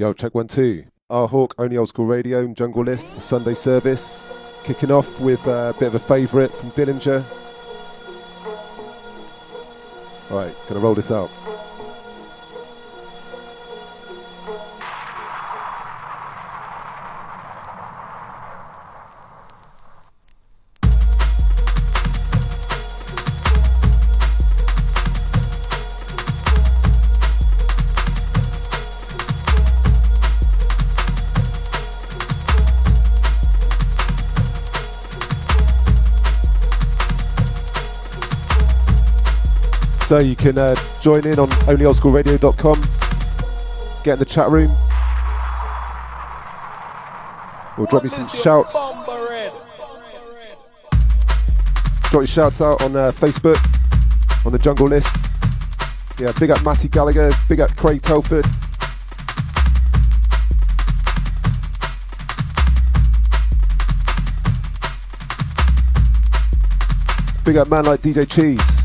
Yo, check one two. Our Hawk, only old school radio Jungle List, Sunday service. Kicking off with uh, a bit of a favourite from Dillinja. Alright, gonna roll this out. You can uh, join in on onlyoldskoolradio.com, get in the chat room. We'll drop you some shouts. Drop your shouts out on uh, Facebook, on the Jungle List. Yeah, big up Matty Gallagher, big up Craig Telford. Big up man like DJ Cheese.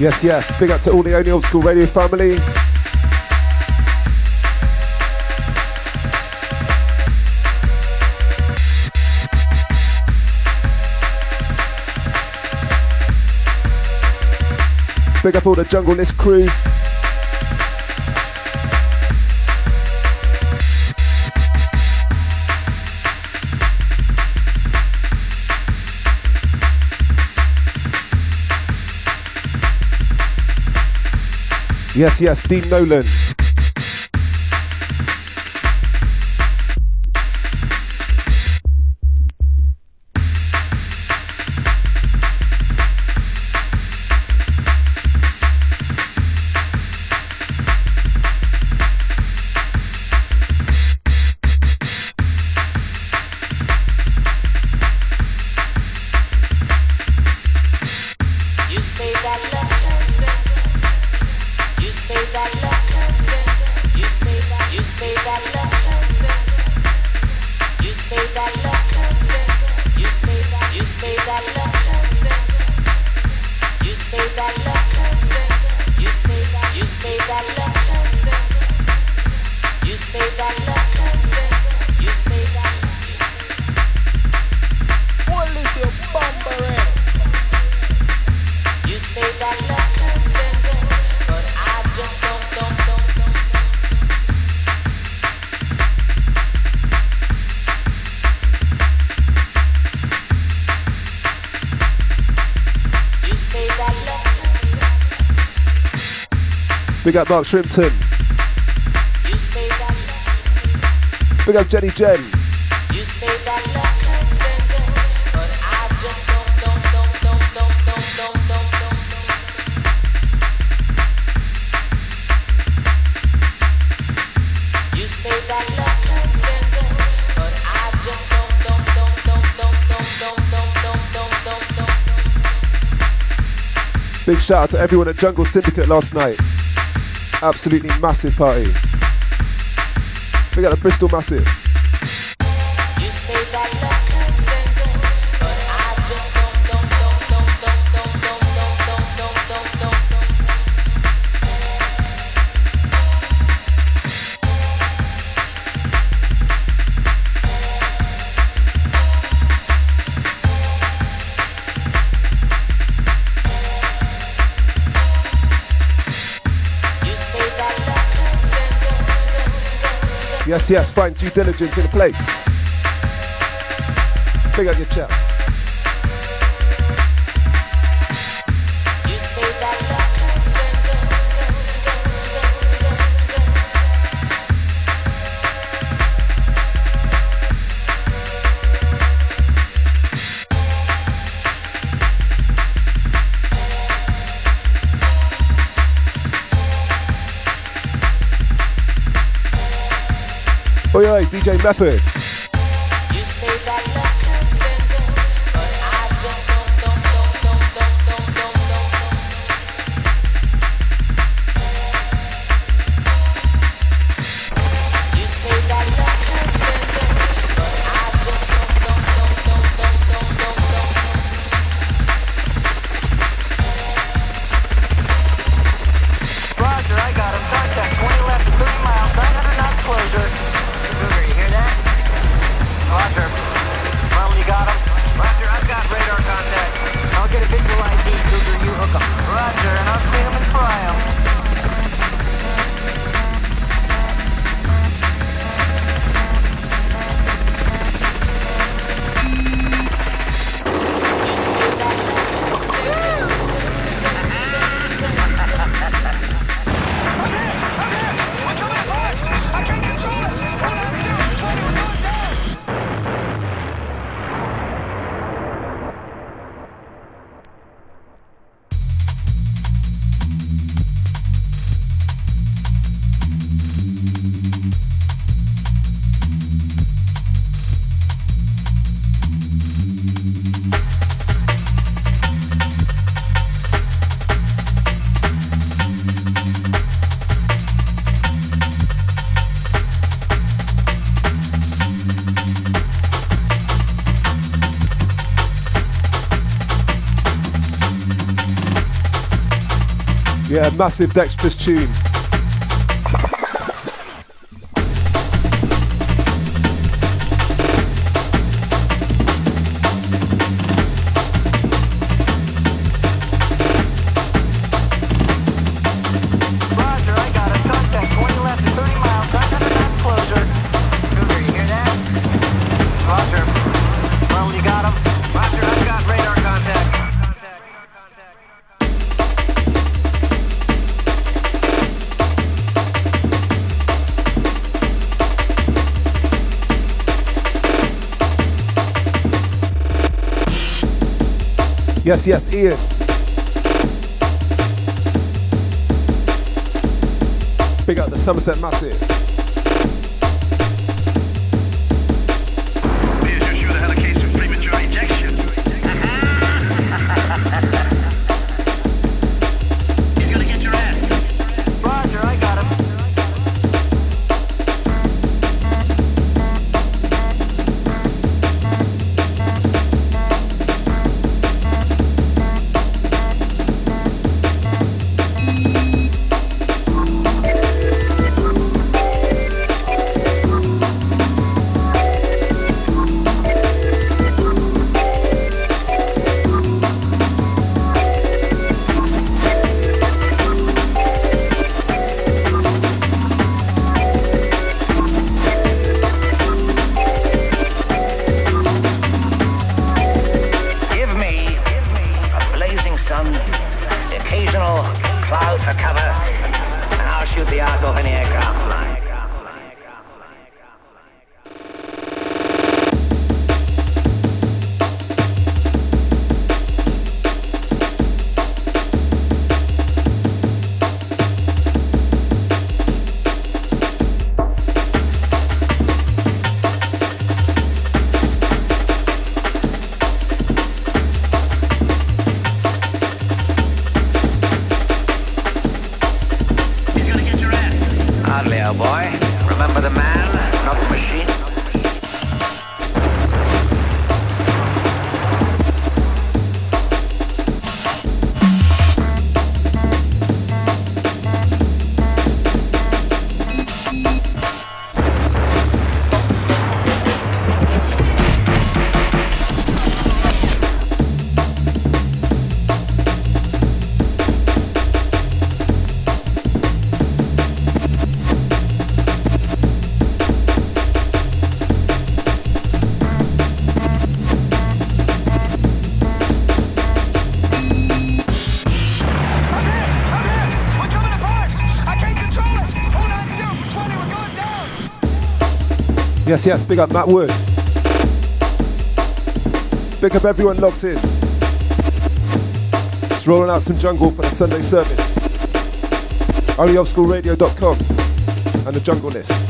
Yes, yes. Big up to all the Only Old School Radio family. Big up all the Jungle List crew. Yes, yes, Dean Nolan. Big up Mark Shrimpton. Big up Jenny Jen. Big shout out to everyone at Jungle Syndicate last night. Absolutely massive party. We got the Bristol Massive. Yes, find due diligence in a place. Big up your chest. DJ Method. Yeah, massive Dextrous tune. Yes, yes, Ian. Big up the Somerset Massive. Yes, yes, big up Matt Wood. Big up everyone locked in. Just rolling out some jungle for the Sunday service. OnlyOldSchoolRadio.com and the Jungle List.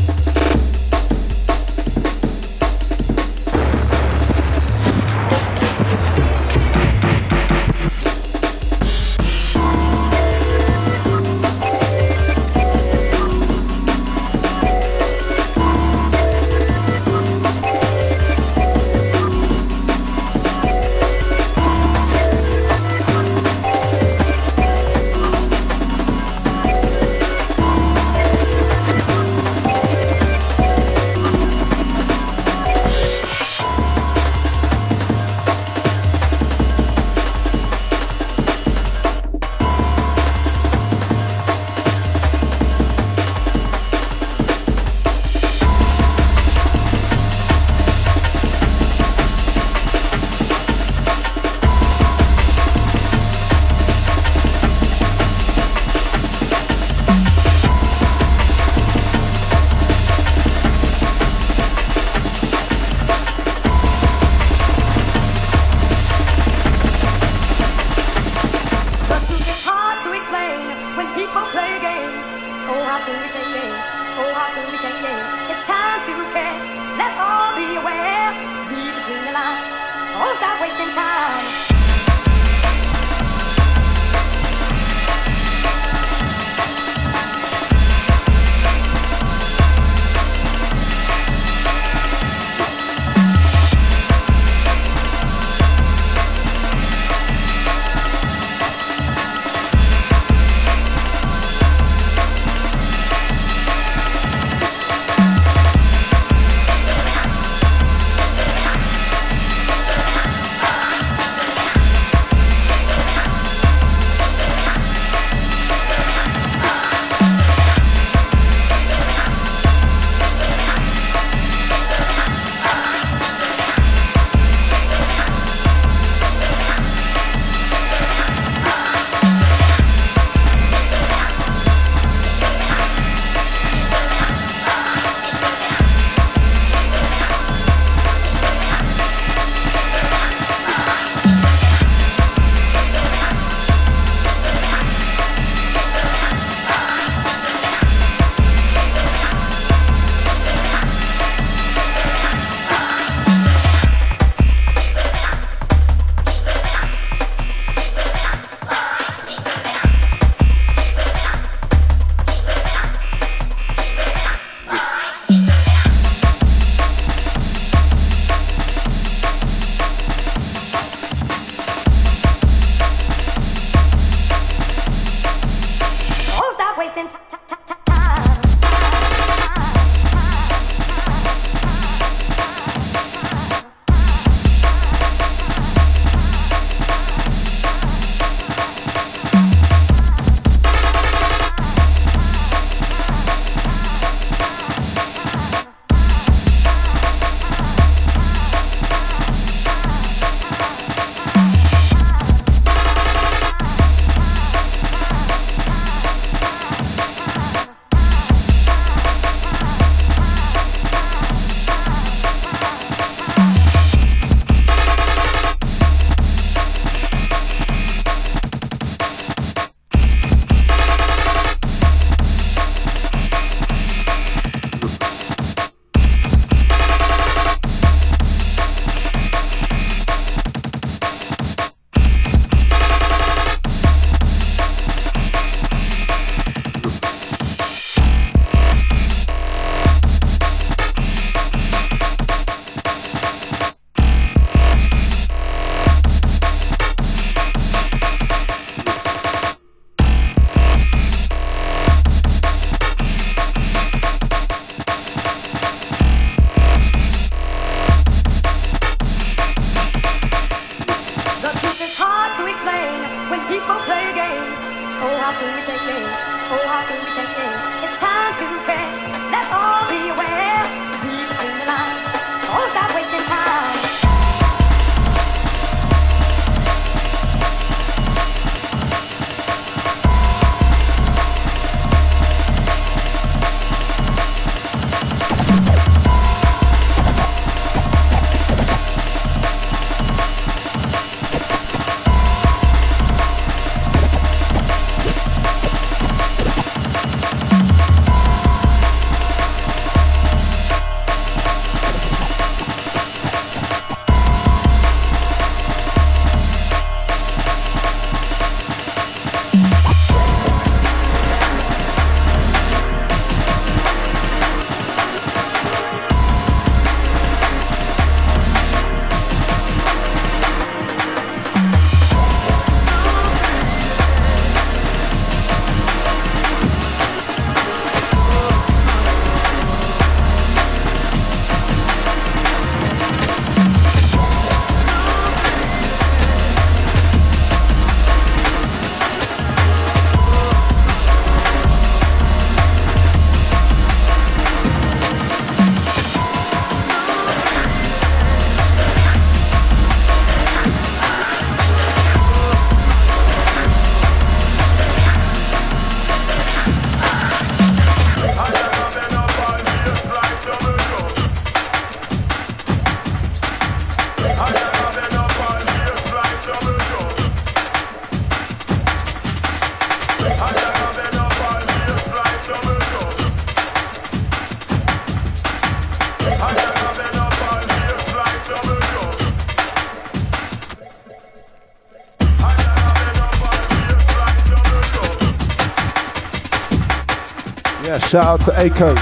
Shout out to Aiko.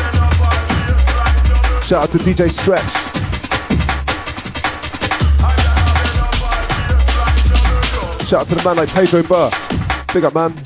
Shout out to DJ Stretch. Shout out to the man like Pedro Burr. Big up, man.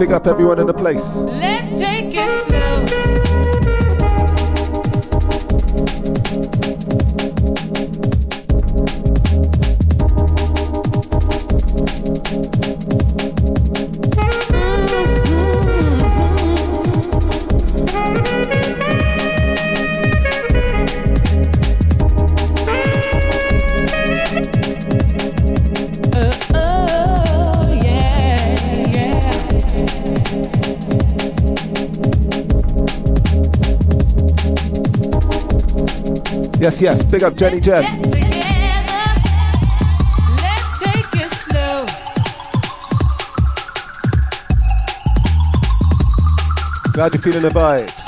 Big up everyone in the place. Big up Jenny Jen. Glad you're feeling the vibe.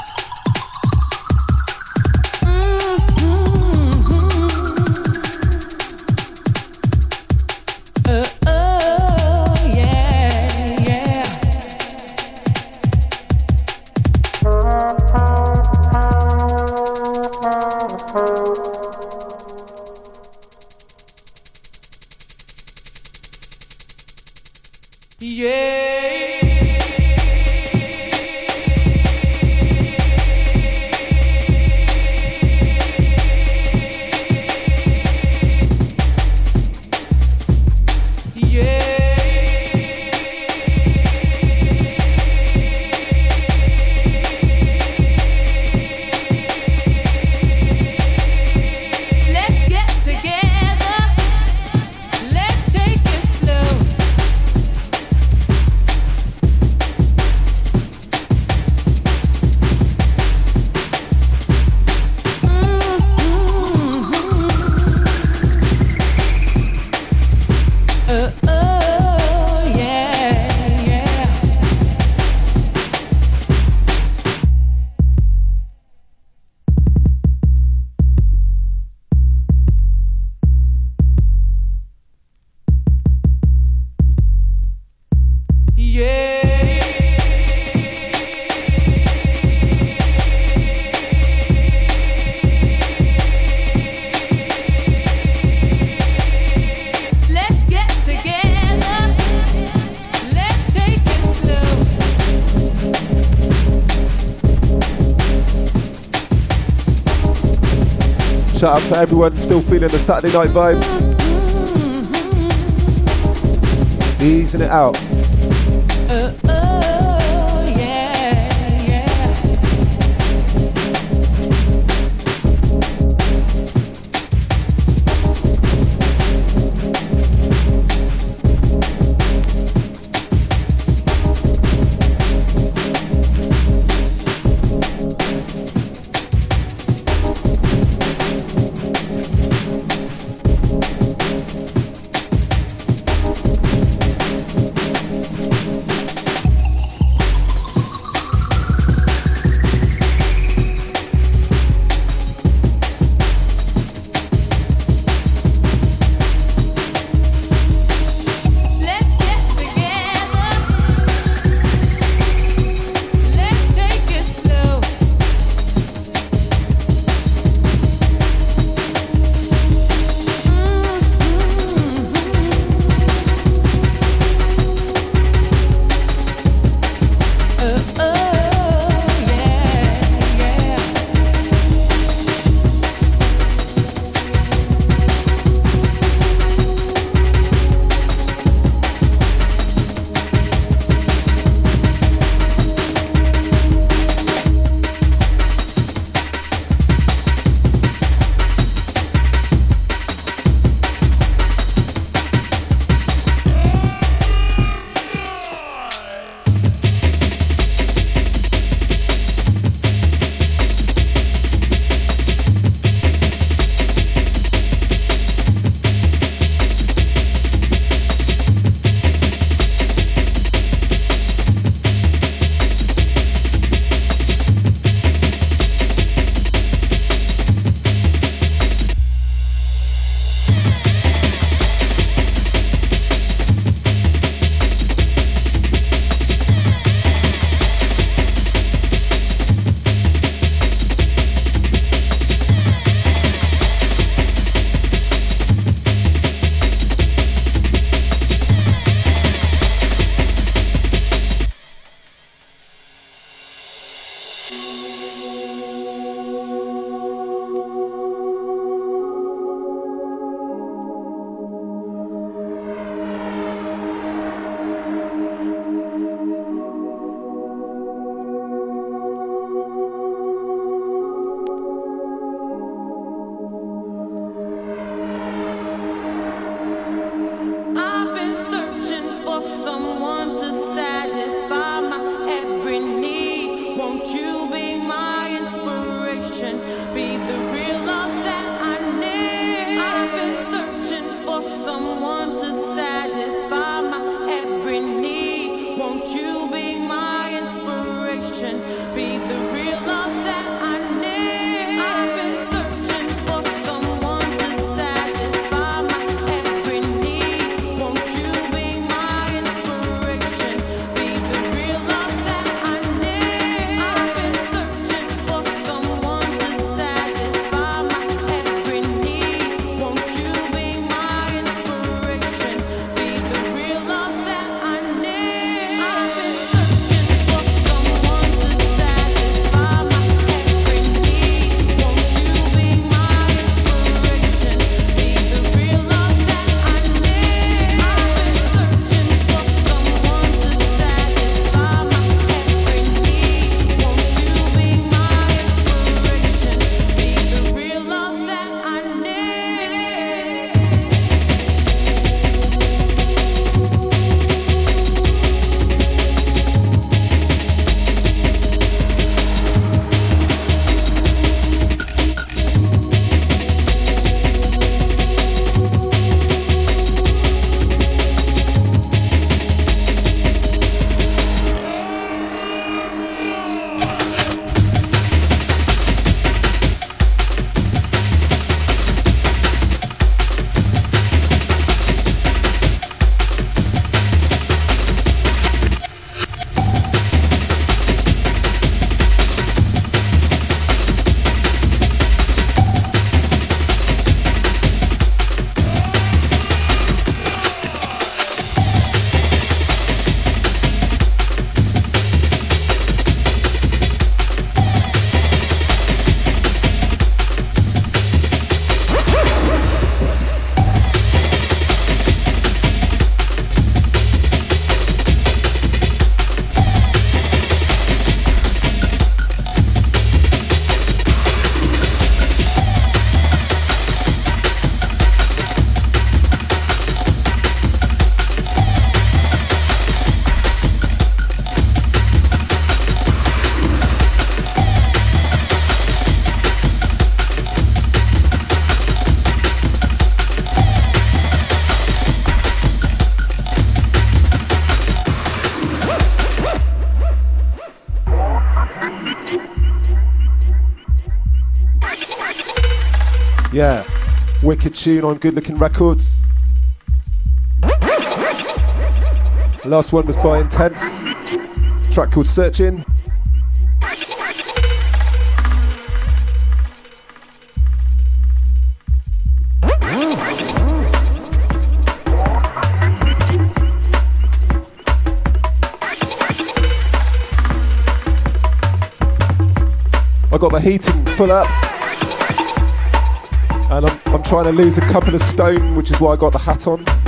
Shout out to everyone still feeling the Saturday night vibes. Easing it out. Wicked tune on Good Looking Records. Last one was by Intense, track called Searching. I got the heating full up. I'm trying to lose a couple of stone, which is why I got the hat on.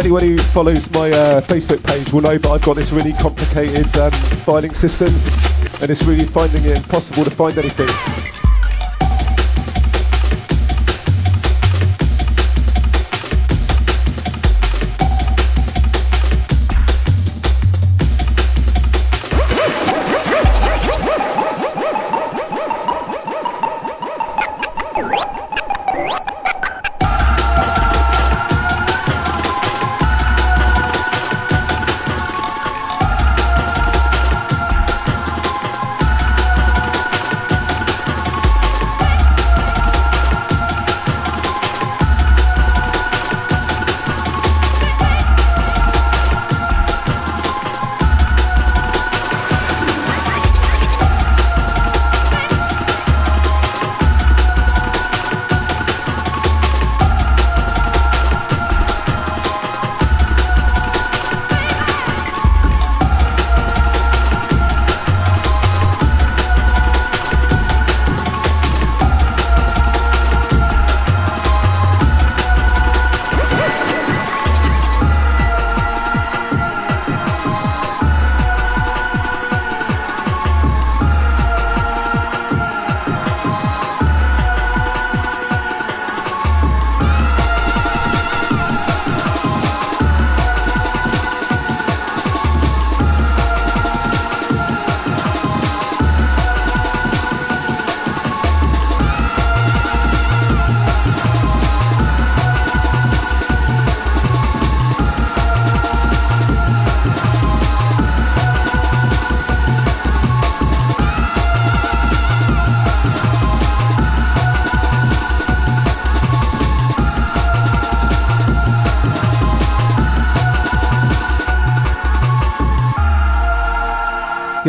Anyone who follows my uh, Facebook page will know, but I've got this really complicated um, filing system, and it's really finding it impossible to find anything.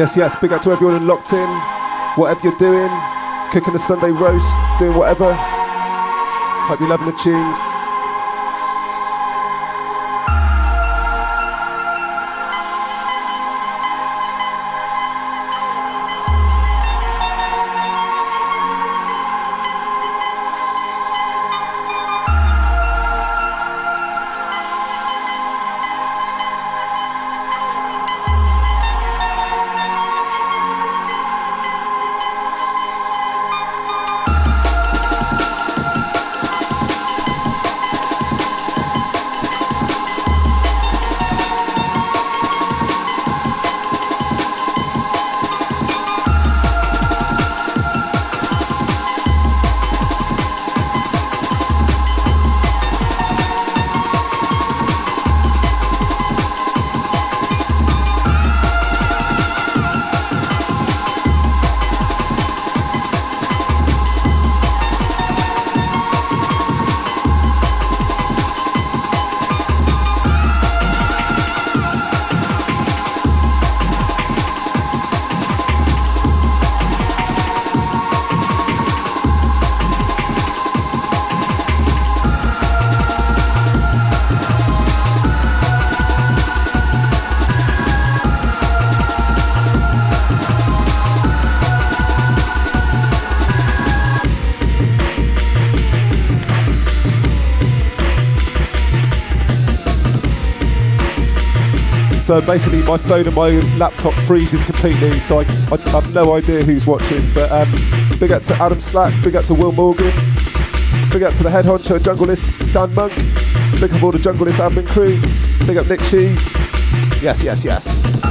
Yes, yes, big up to everyone in locked in. Whatever you're doing, cooking a Sunday roast, doing whatever. Hope you're loving the tunes. So basically, my phone and my laptop freezes completely, so I, I have no idea who's watching. But um, big up to Adam Slack, big up to Will Morgan, big up to the head honcho junglist Dan Monk, big up all the junglist admin crew, big up Nick Cheese. Yes, yes, yes.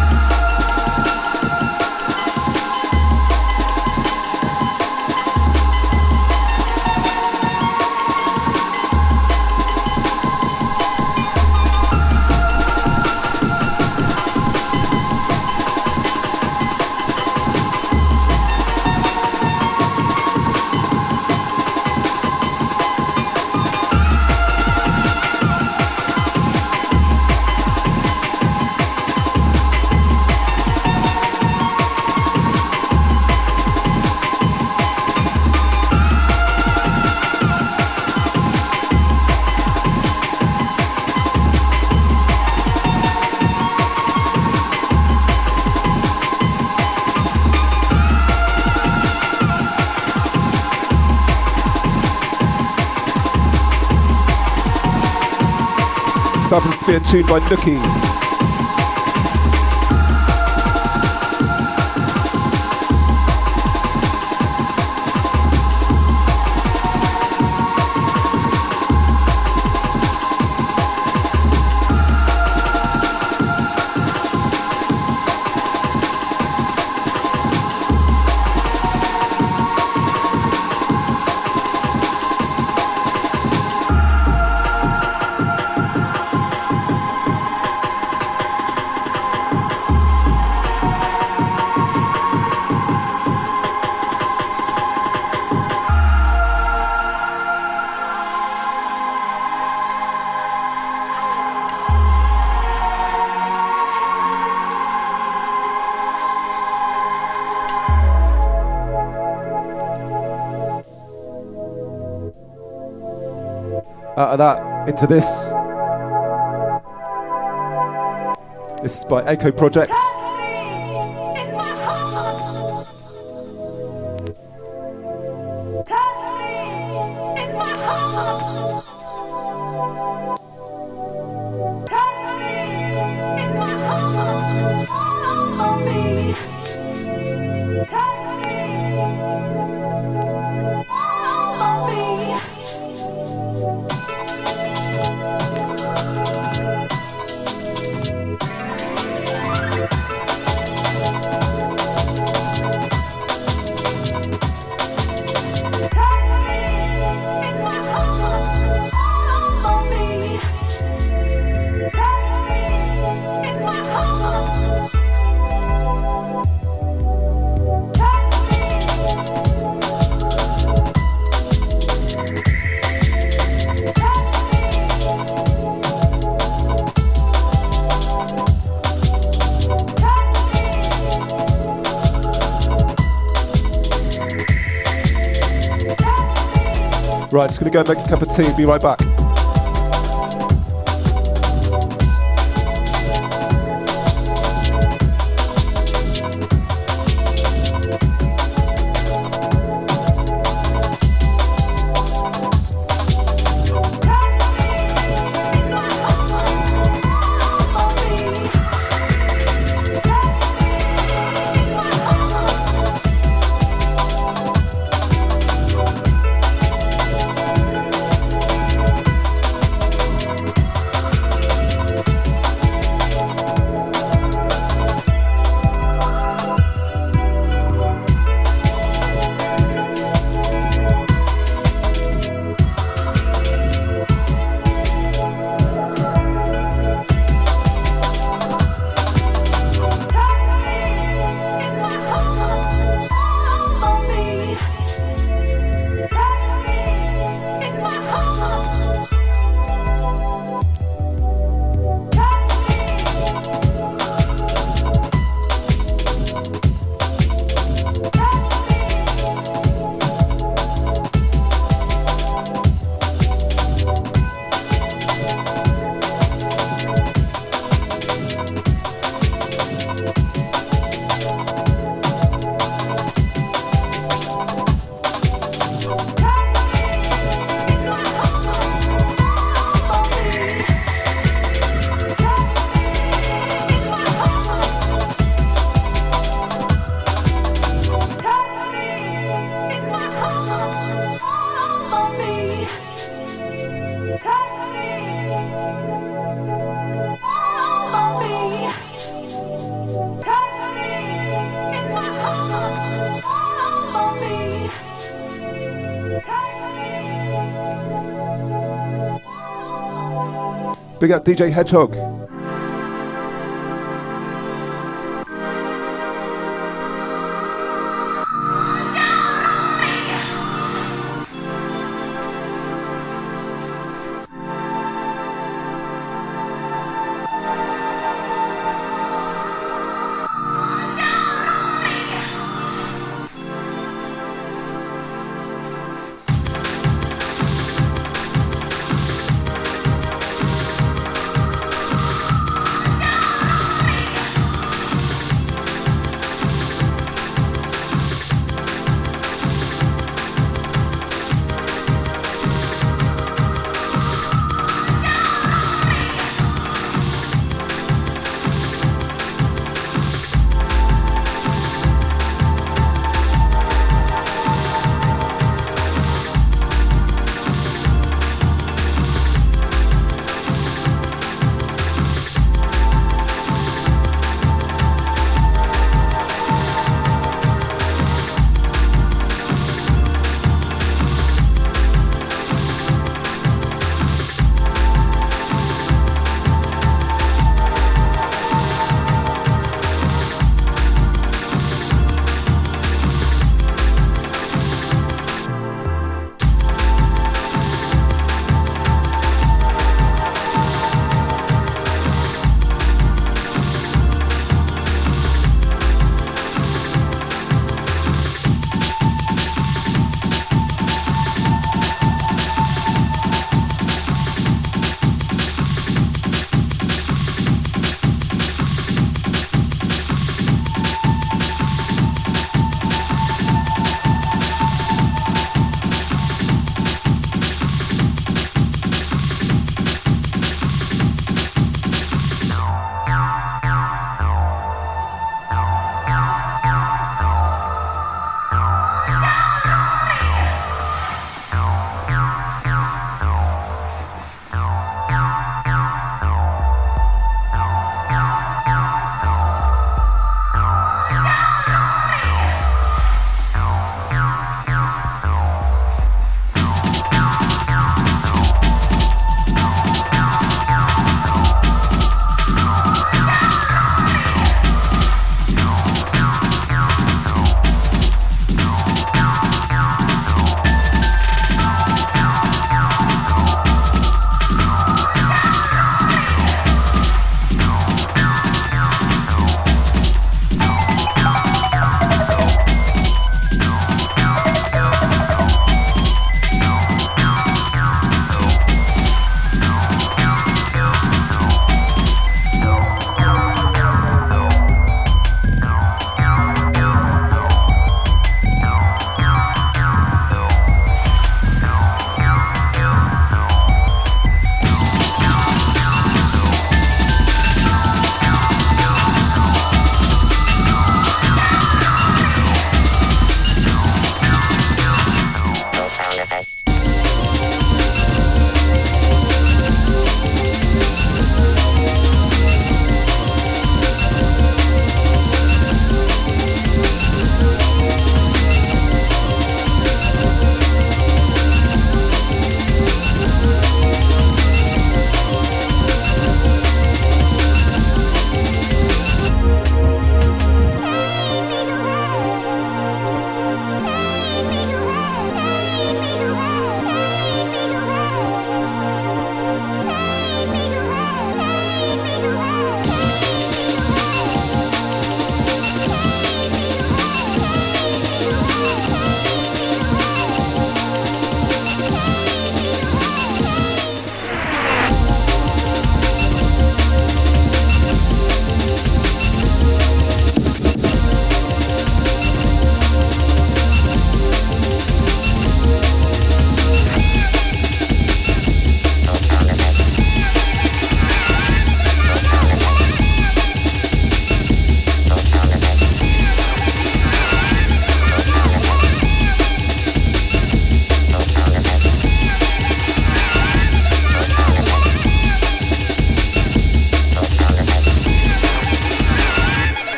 This happens to be a tune by Nookie. Out of that into this. This is by Echo Project. Right, just gonna go make a cup of tea and be right back. Up DJ Hedgehog.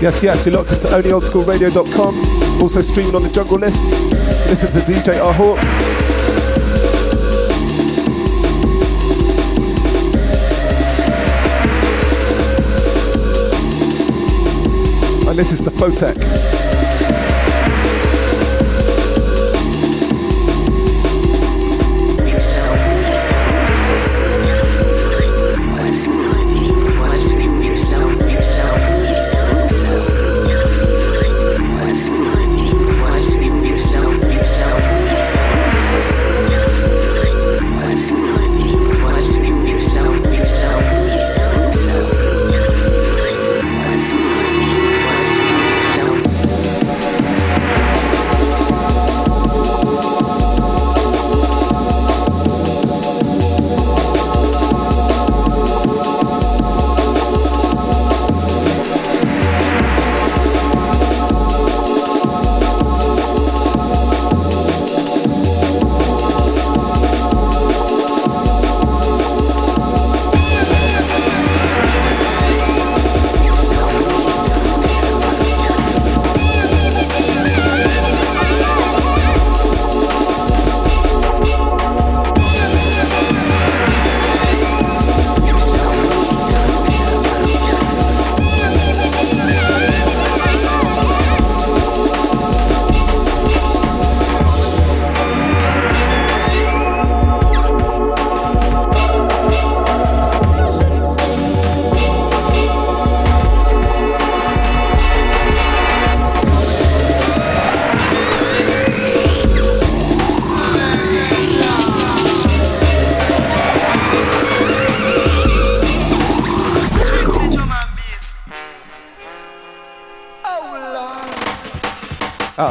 Yes, yes, you're locked into onlyoldskoolradio.com. Also streaming on the Jungle List. Listen to DJ R Hawk. And this is the Photek.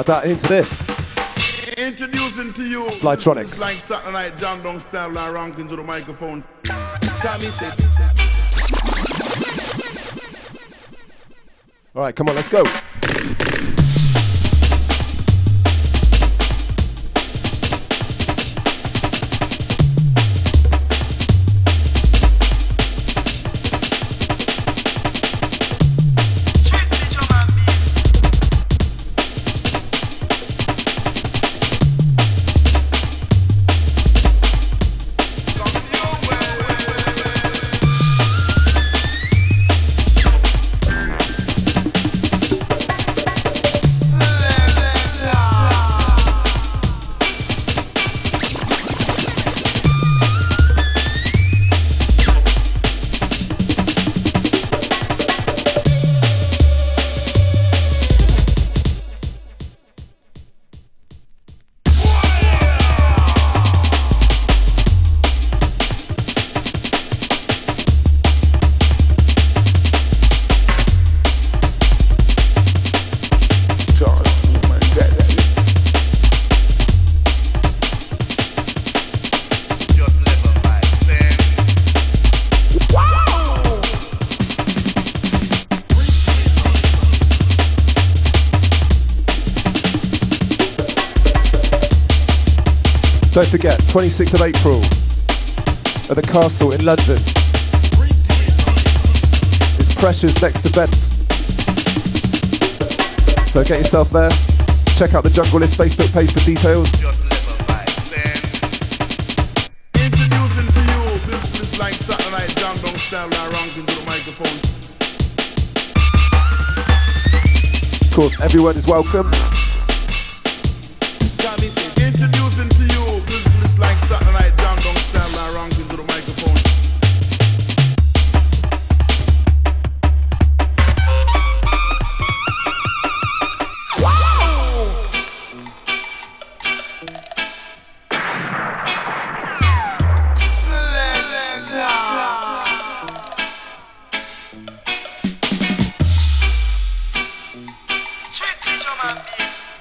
That into this. Introducing to you Flytronix. like Saturday Night Jam Down style like ranking to the microphone. All right, come on, let's go. 26th of April at the Castle in London. It's Pressure's next event. So get yourself there. Check out the Jungle List Facebook page for details. Introducing to you this, this like Saturday Night style like ranking to the microphone. Of course, everyone is welcome. Drum and bass.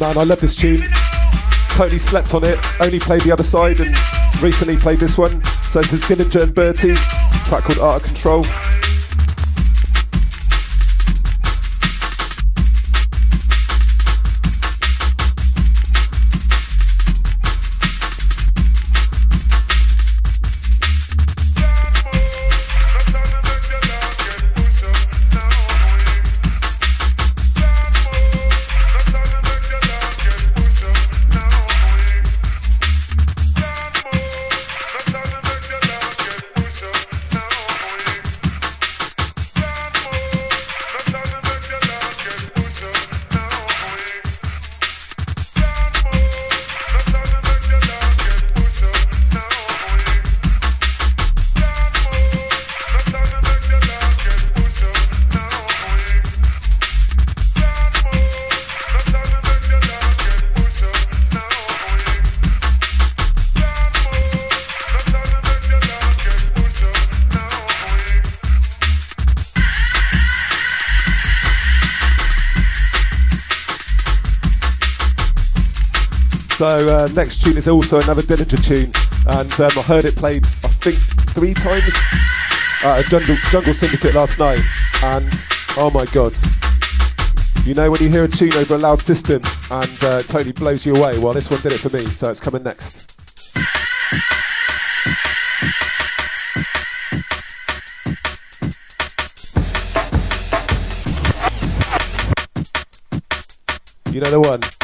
Man, I love this tune. Totally slept on it. Only played the other side and recently played this one. So this is Dillinja and Bertie, track called Art of Control. Next tune is also another Dillinja tune, and um, I heard it played I think three times at a Jungle, Jungle Syndicate last night, and oh my god! You know when you hear a tune over a loud system and uh, it totally blows you away. Well, this one did it for me, so it's coming next. You know the one.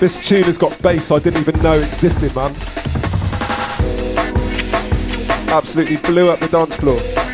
This tune has got bass I didn't even know existed, man. Absolutely blew up the dance floor.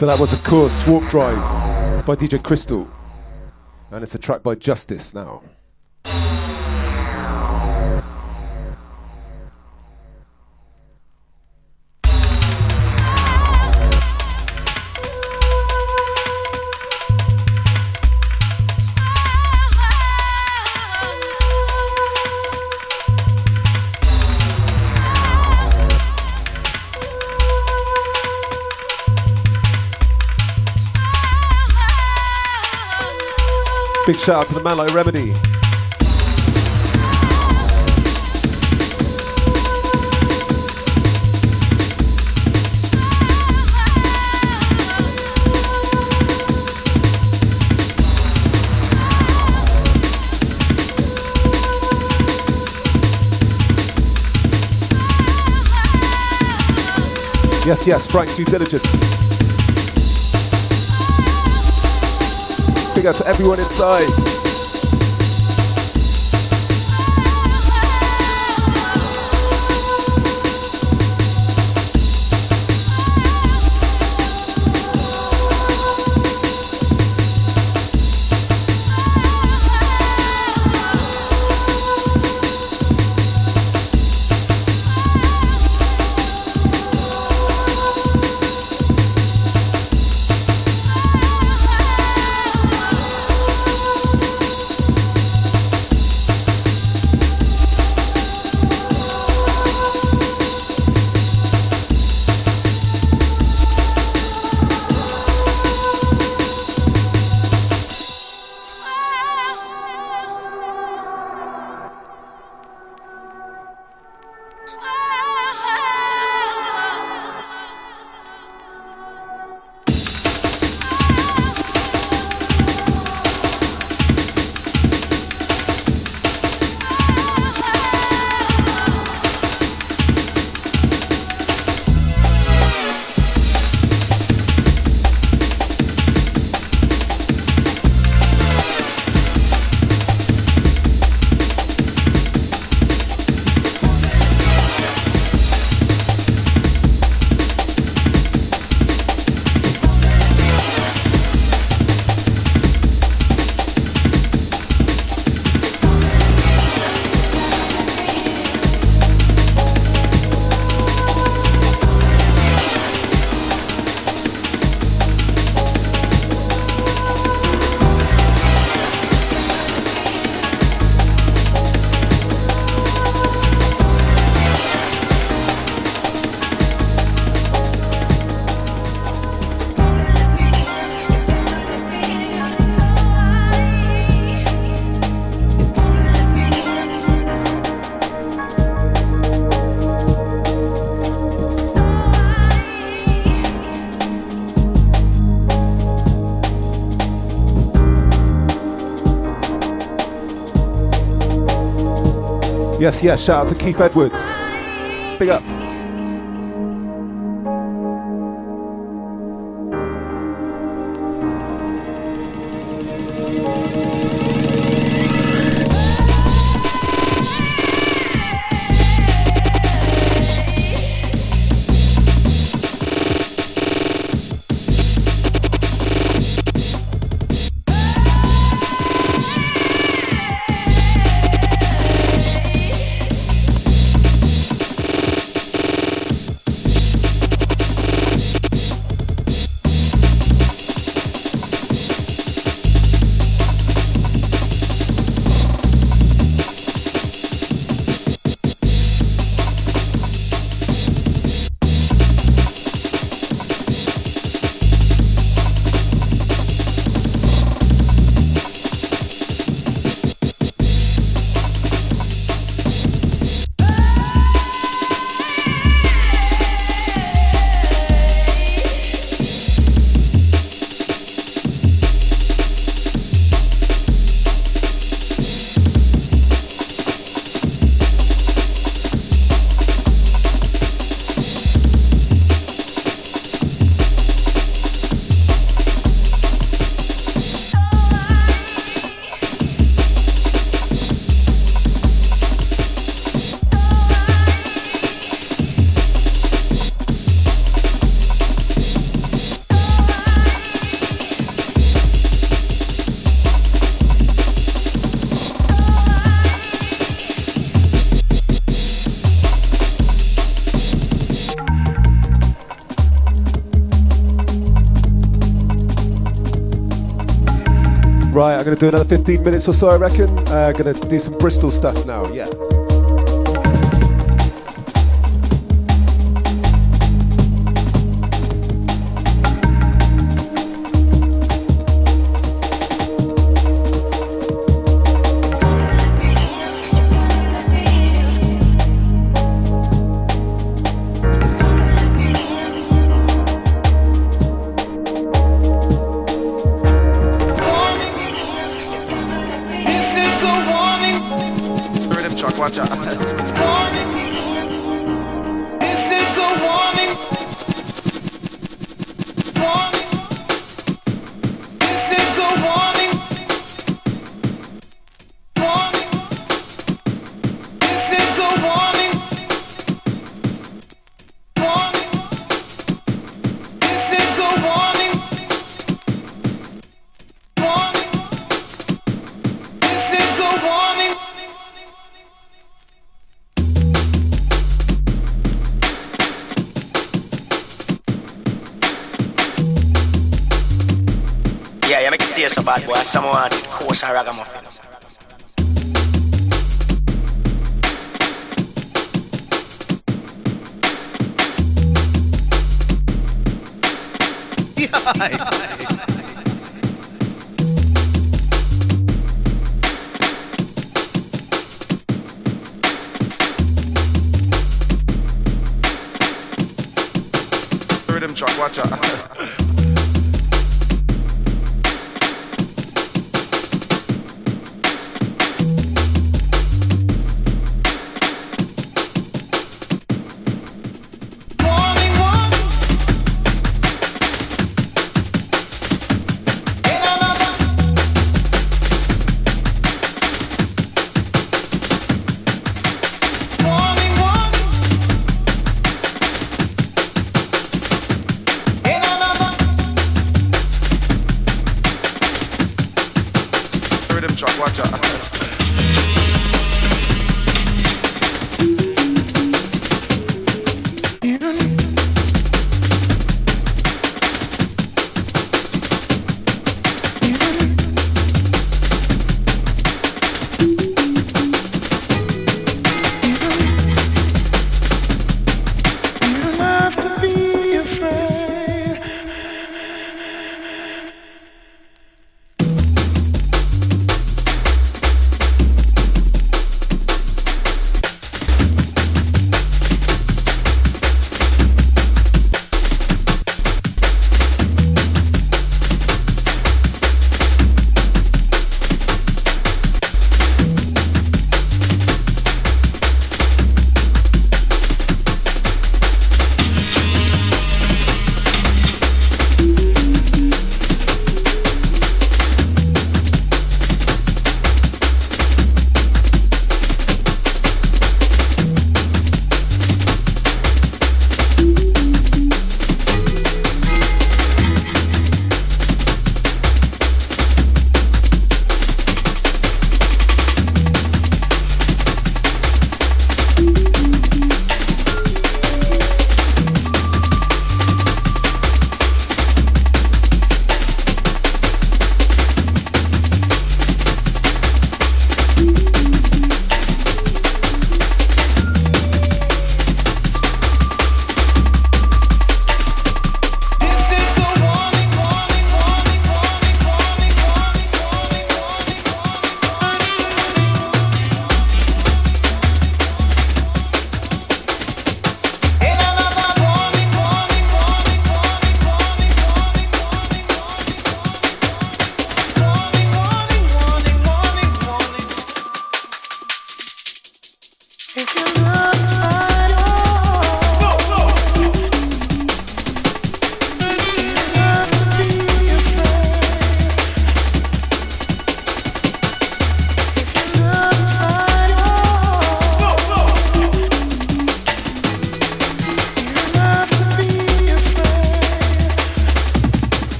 So that was, of course, Warp Drive by DJ Crystl. And it's a track by Justice now. Big shout out to the like Remedy. Yes, yes, Frank Due Diligence. Big out to everyone inside. Yes, yes, shout out to Keith Edwards. Big up. I'm going to do another 15 minutes or so, I reckon. Uh, going to do some Bristol stuff now, yeah. rhythm track, watch out.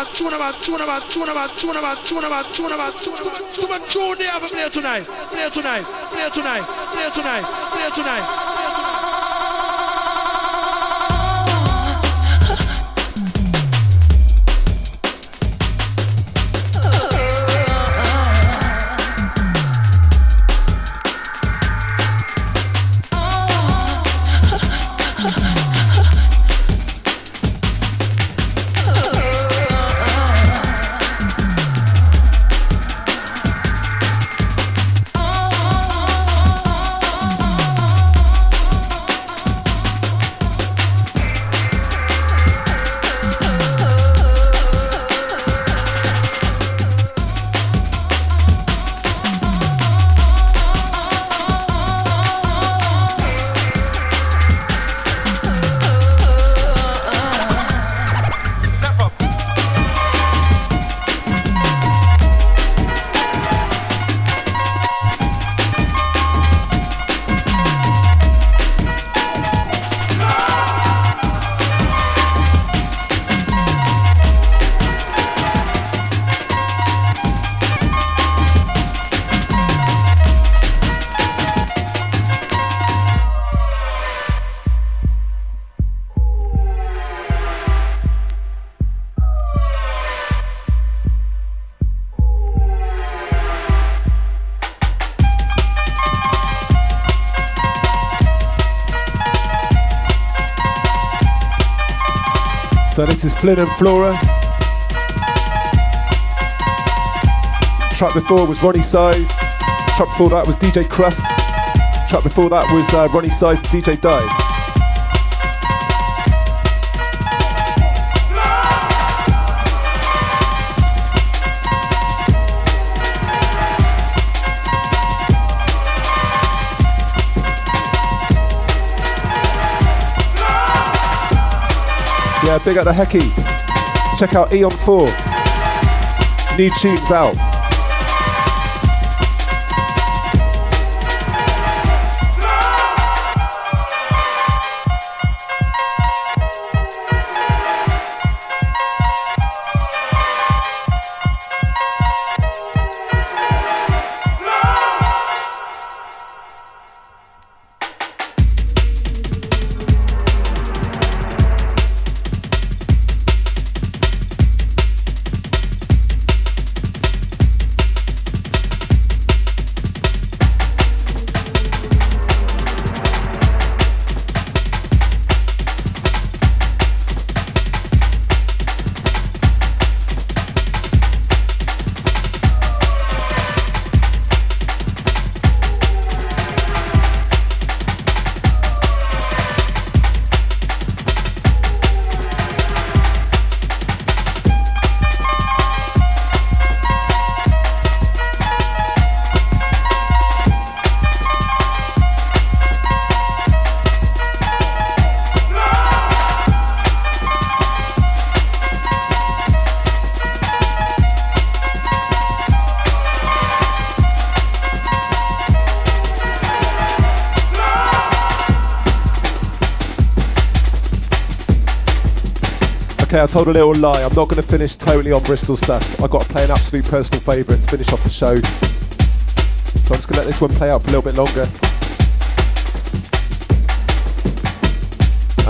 about, tune about, tune about, tune about, tune about, tune about, tune about, tune about, tune they have a play tonight, play tonight, play tonight, play tonight, play tonight. This is Flynn and Flora. Track before was Roni Size. Track before that was DJ Krust. Track before that was uh, Roni Size, DJ Die. Yeah, big up the Hecky. Check out Eon 4. New tunes out. I told a little lie. I'm not going to finish totally on Bristol stuff. I've got to play an absolute personal favourite to finish off the show. So I'm just going to let this one play out for a little bit longer.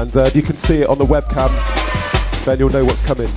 And uh, you can see it on the webcam, then you'll know what's coming.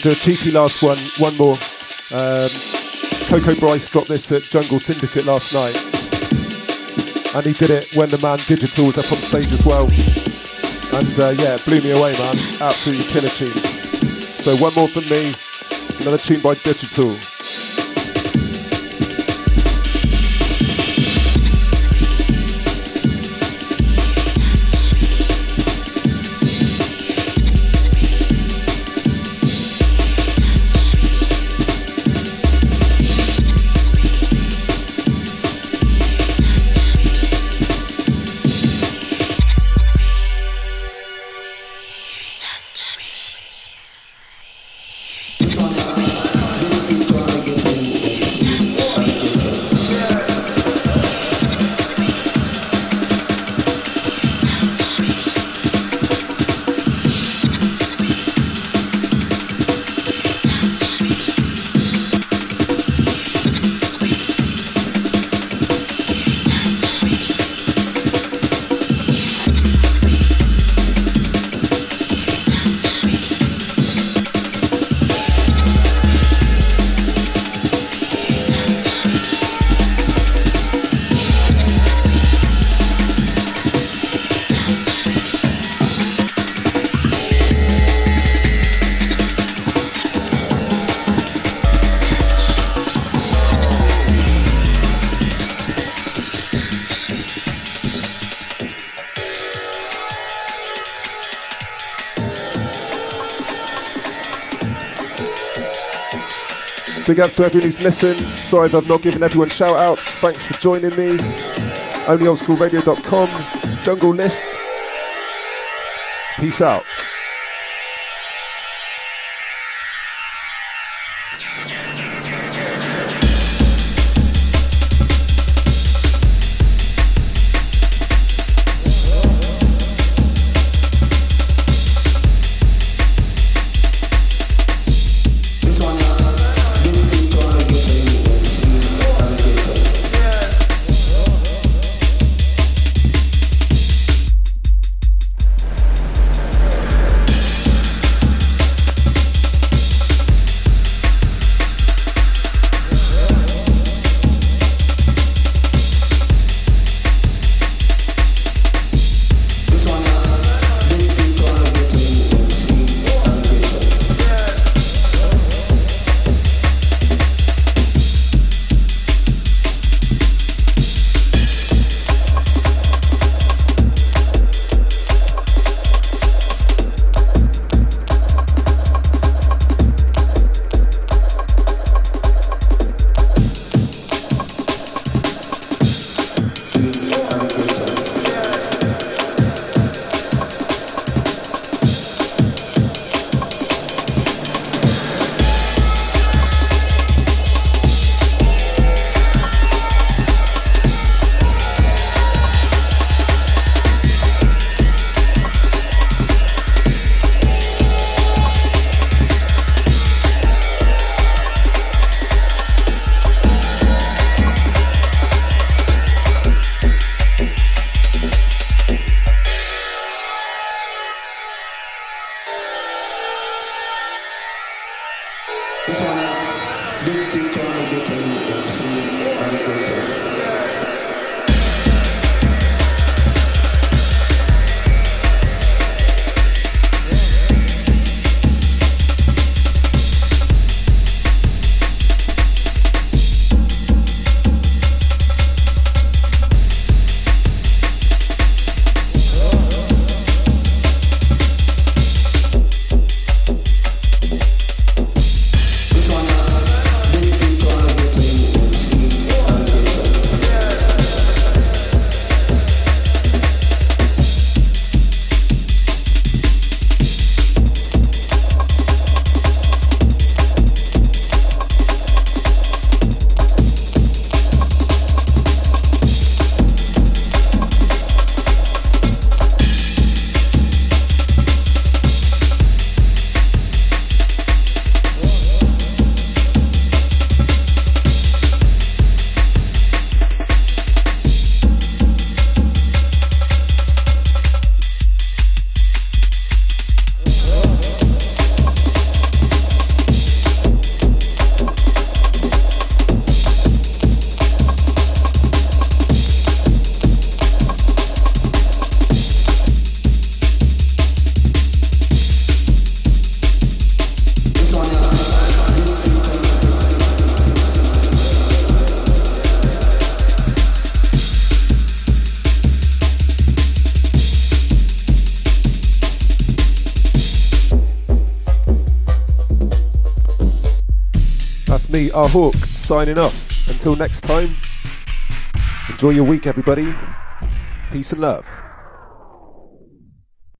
To do a cheeky last one. One more. Um, Coco Bryce dropped this at Jungle Syndicate last night, and he did it when the man Digital was up on stage as well. And uh, yeah, blew me away, man. Absolutely killer tune. So one more from me, another tune by Digital. Ups to everyone who's listened. Sorry if I've not given everyone shout outs. Thanks for joining me. OnlyOldSchoolRadio.com. Jungle List. Peace out. Hawk, signing off. Until next time, enjoy your week, everybody. Peace and love.